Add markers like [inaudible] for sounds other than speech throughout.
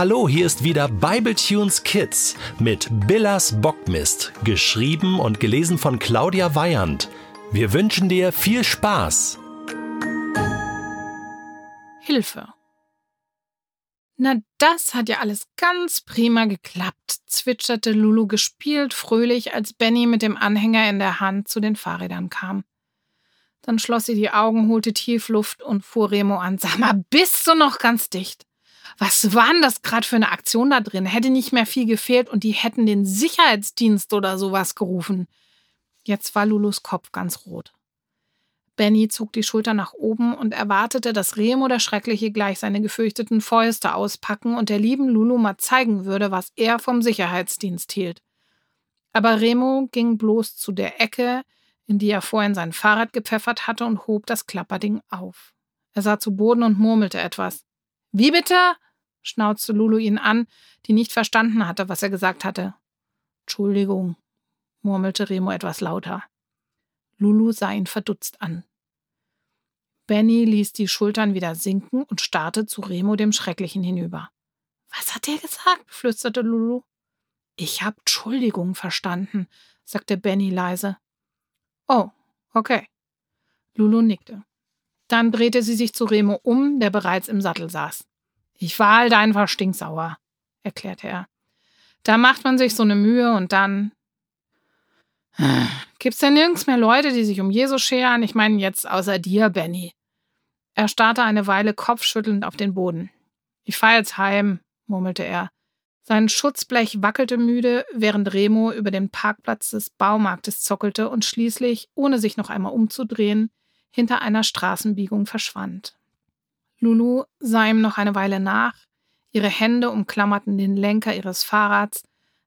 Hallo, hier ist wieder Bibletunes Kids mit Billas Bockmist, geschrieben und gelesen von Claudia Weyand. Wir wünschen dir viel Spaß. Hilfe. Na, das hat ja alles ganz prima geklappt, zwitscherte Lulu gespielt fröhlich, als Benny mit dem Anhänger in der Hand zu den Fahrrädern kam. Dann schloss sie die Augen, holte tief Luft und fuhr Remo an. Sag mal, bist du noch ganz dicht? Was war denn das gerade für eine Aktion da drin? Hätte nicht mehr viel gefehlt und die hätten den Sicherheitsdienst oder sowas gerufen. Jetzt war Lulus Kopf ganz rot. Benny zog die Schulter nach oben und erwartete, dass Remo der Schreckliche gleich seine gefürchteten Fäuste auspacken und der lieben Lulu mal zeigen würde, was er vom Sicherheitsdienst hielt. Aber Remo ging bloß zu der Ecke, in die er vorhin sein Fahrrad gepfeffert hatte und hob das Klapperding auf. Er sah zu Boden und murmelte etwas. Wie bitte? Schnauzte Lulu ihn an, die nicht verstanden hatte, was er gesagt hatte. Entschuldigung, murmelte Remo etwas lauter. Lulu sah ihn verdutzt an. Benny ließ die Schultern wieder sinken und starrte zu Remo dem Schrecklichen hinüber. Was hat er gesagt? flüsterte Lulu. Ich hab Entschuldigung verstanden, sagte Benny leise. Oh, okay. Lulu nickte. Dann drehte sie sich zu Remo um, der bereits im Sattel saß. Ich war halt einfach stinksauer, erklärte er. Da macht man sich so eine Mühe und dann. [sighs] Gibt's denn nirgends mehr Leute, die sich um Jesus scheren? Ich meine jetzt außer dir, Benny. Er starrte eine Weile kopfschüttelnd auf den Boden. Ich fahr jetzt heim, murmelte er. Sein Schutzblech wackelte müde, während Remo über den Parkplatz des Baumarktes zockelte und schließlich, ohne sich noch einmal umzudrehen, hinter einer Straßenbiegung verschwand. Lulu sah ihm noch eine Weile nach, ihre Hände umklammerten den Lenker ihres Fahrrads,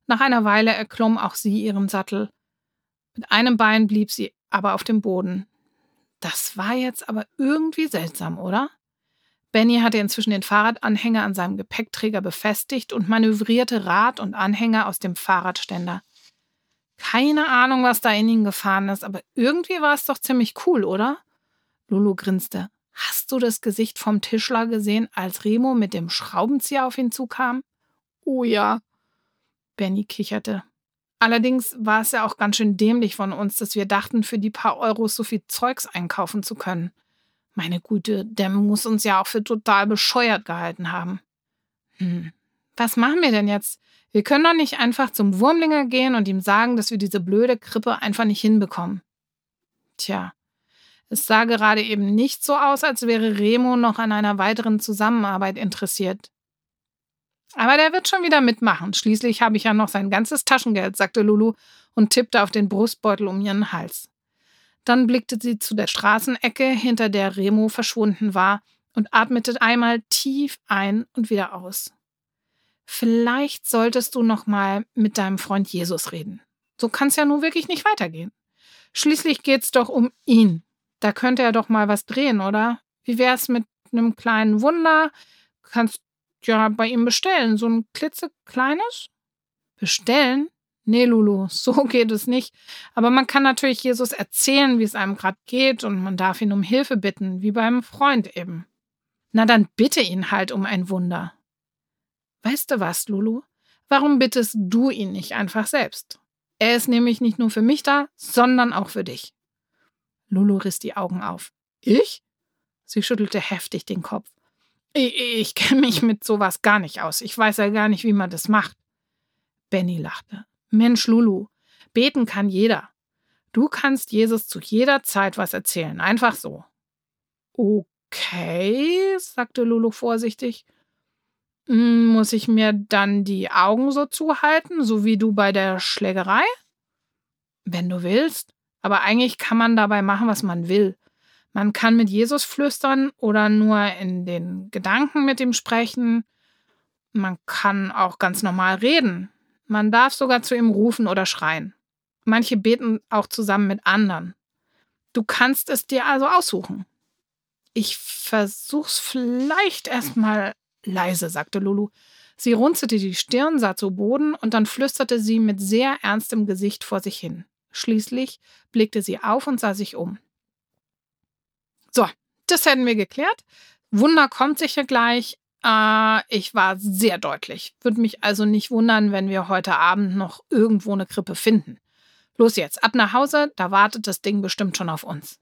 nach einer Weile erklomm auch sie ihren Sattel. Mit einem Bein blieb sie aber auf dem Boden. Das war jetzt aber irgendwie seltsam, oder? Benny hatte inzwischen den Fahrradanhänger an seinem Gepäckträger befestigt und manövrierte Rad und Anhänger aus dem Fahrradständer. Keine Ahnung, was da in ihn gefahren ist, aber irgendwie war es doch ziemlich cool, oder? Lulu grinste. Hast du das Gesicht vom Tischler gesehen, als Remo mit dem Schraubenzieher auf ihn zukam? Oh ja. Benny kicherte. Allerdings war es ja auch ganz schön dämlich von uns, dass wir dachten, für die paar Euros so viel Zeugs einkaufen zu können. Meine Güte, der muss uns ja auch für total bescheuert gehalten haben. Hm, was machen wir denn jetzt? Wir können doch nicht einfach zum Wurmlinger gehen und ihm sagen, dass wir diese blöde Krippe einfach nicht hinbekommen. Tja, es sah gerade eben nicht so aus, als wäre Remo noch an einer weiteren Zusammenarbeit interessiert. Aber der wird schon wieder mitmachen. Schließlich habe ich ja noch sein ganzes Taschengeld, sagte Lulu und tippte auf den Brustbeutel um ihren Hals. Dann blickte sie zu der Straßenecke, hinter der Remo verschwunden war, und atmete einmal tief ein und wieder aus. Vielleicht solltest du noch mal mit deinem Freund Jesus reden. So kann es ja nun wirklich nicht weitergehen. Schließlich geht's doch um ihn. Da könnte er doch mal was drehen, oder? Wie wär's mit einem kleinen Wunder? Kannst ja bei ihm bestellen, so ein klitzekleines? Bestellen? Nee, Lulu, [laughs] so geht es nicht. Aber man kann natürlich Jesus erzählen, wie es einem gerade geht, und man darf ihn um Hilfe bitten, wie beim Freund eben. Na, dann bitte ihn halt um ein Wunder. Weißt du was, Lulu? Warum bittest du ihn nicht einfach selbst? Er ist nämlich nicht nur für mich da, sondern auch für dich. Lulu riss die Augen auf. Ich? Sie schüttelte heftig den Kopf. Ich, ich kenne mich mit sowas gar nicht aus. Ich weiß ja gar nicht, wie man das macht. Benny lachte. Mensch, Lulu, beten kann jeder. Du kannst Jesus zu jeder Zeit was erzählen, einfach so. Okay, sagte Lulu vorsichtig. Hm, muss ich mir dann die Augen so zuhalten, so wie du bei der Schlägerei? Wenn du willst. Aber eigentlich kann man dabei machen, was man will. Man kann mit Jesus flüstern oder nur in den Gedanken mit ihm sprechen. Man kann auch ganz normal reden. Man darf sogar zu ihm rufen oder schreien. Manche beten auch zusammen mit anderen. Du kannst es dir also aussuchen. Ich versuch's vielleicht erstmal leise, sagte Lulu. Sie runzelte die Stirn, sah zu Boden und dann flüsterte sie mit sehr ernstem Gesicht vor sich hin. Schließlich blickte sie auf und sah sich um. So, das hätten wir geklärt. Wunder kommt sicher gleich, Äh, ich war sehr deutlich. Würde mich also nicht wundern, wenn wir heute Abend noch irgendwo eine Krippe finden. Los jetzt, ab nach Hause, da wartet das Ding bestimmt schon auf uns.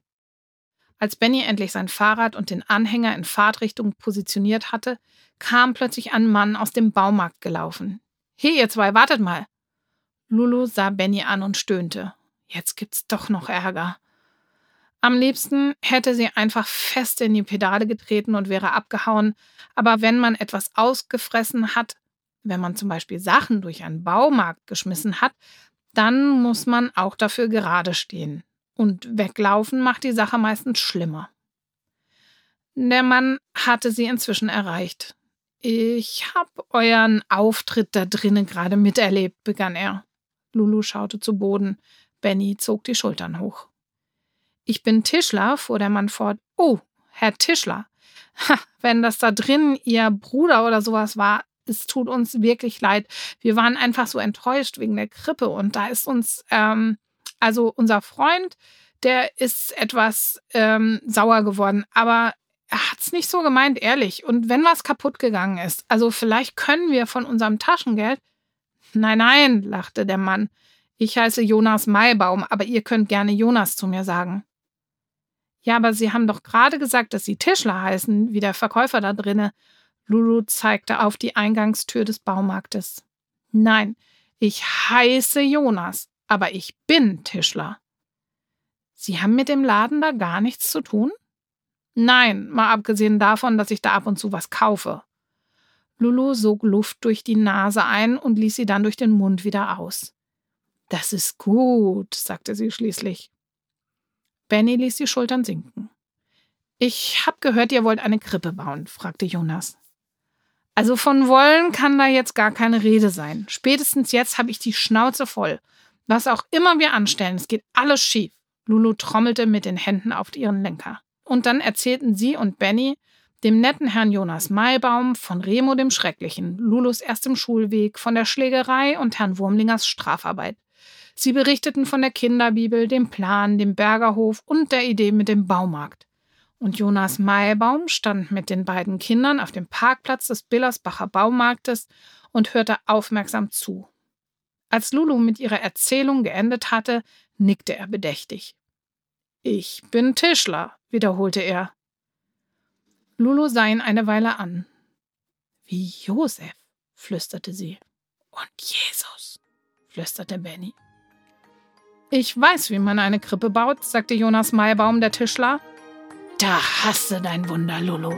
Als Benny endlich sein Fahrrad und den Anhänger in Fahrtrichtung positioniert hatte, kam plötzlich ein Mann aus dem Baumarkt gelaufen. Hey, ihr zwei, wartet mal. Lulu sah Benny an und stöhnte. Jetzt gibt's doch noch Ärger. Am liebsten hätte sie einfach fest in die Pedale getreten und wäre abgehauen, aber wenn man etwas ausgefressen hat, wenn man zum Beispiel Sachen durch einen Baumarkt geschmissen hat, dann muss man auch dafür gerade stehen. Und weglaufen macht die Sache meistens schlimmer. Der Mann hatte sie inzwischen erreicht. Ich hab euren Auftritt da drinnen gerade miterlebt, begann er. Lulu schaute zu Boden. Benny zog die Schultern hoch. Ich bin Tischler, fuhr der Mann fort. Oh, Herr Tischler. Ha, wenn das da drin Ihr Bruder oder sowas war, es tut uns wirklich leid. Wir waren einfach so enttäuscht wegen der Krippe und da ist uns, ähm, also unser Freund, der ist etwas ähm, sauer geworden, aber er hat's nicht so gemeint, ehrlich. Und wenn was kaputt gegangen ist, also vielleicht können wir von unserem Taschengeld. Nein, nein, lachte der Mann. Ich heiße Jonas Maibaum, aber ihr könnt gerne Jonas zu mir sagen. Ja, aber Sie haben doch gerade gesagt, dass Sie Tischler heißen, wie der Verkäufer da drinne. Lulu zeigte auf die Eingangstür des Baumarktes. Nein, ich heiße Jonas, aber ich bin Tischler. Sie haben mit dem Laden da gar nichts zu tun? Nein, mal abgesehen davon, dass ich da ab und zu was kaufe. Lulu sog Luft durch die Nase ein und ließ sie dann durch den Mund wieder aus. Das ist gut, sagte sie schließlich. Benny ließ die Schultern sinken. Ich hab gehört, ihr wollt eine Krippe bauen, fragte Jonas. Also von wollen kann da jetzt gar keine Rede sein. Spätestens jetzt habe ich die Schnauze voll. Was auch immer wir anstellen, es geht alles schief. Lulu trommelte mit den Händen auf ihren Lenker. Und dann erzählten sie und Benny dem netten Herrn Jonas Maibaum von Remo dem Schrecklichen, Lulus erstem Schulweg, von der Schlägerei und Herrn Wurmlingers Strafarbeit. Sie berichteten von der Kinderbibel, dem Plan, dem Bergerhof und der Idee mit dem Baumarkt. Und Jonas Maibaum stand mit den beiden Kindern auf dem Parkplatz des Billersbacher Baumarktes und hörte aufmerksam zu. Als Lulu mit ihrer Erzählung geendet hatte, nickte er bedächtig. Ich bin Tischler, wiederholte er. Lulu sah ihn eine Weile an. Wie Josef, flüsterte sie. Und Jesus, flüsterte Benny. Ich weiß, wie man eine Krippe baut, sagte Jonas Maibaum, der Tischler. Da hast du dein Wunder, Lulu.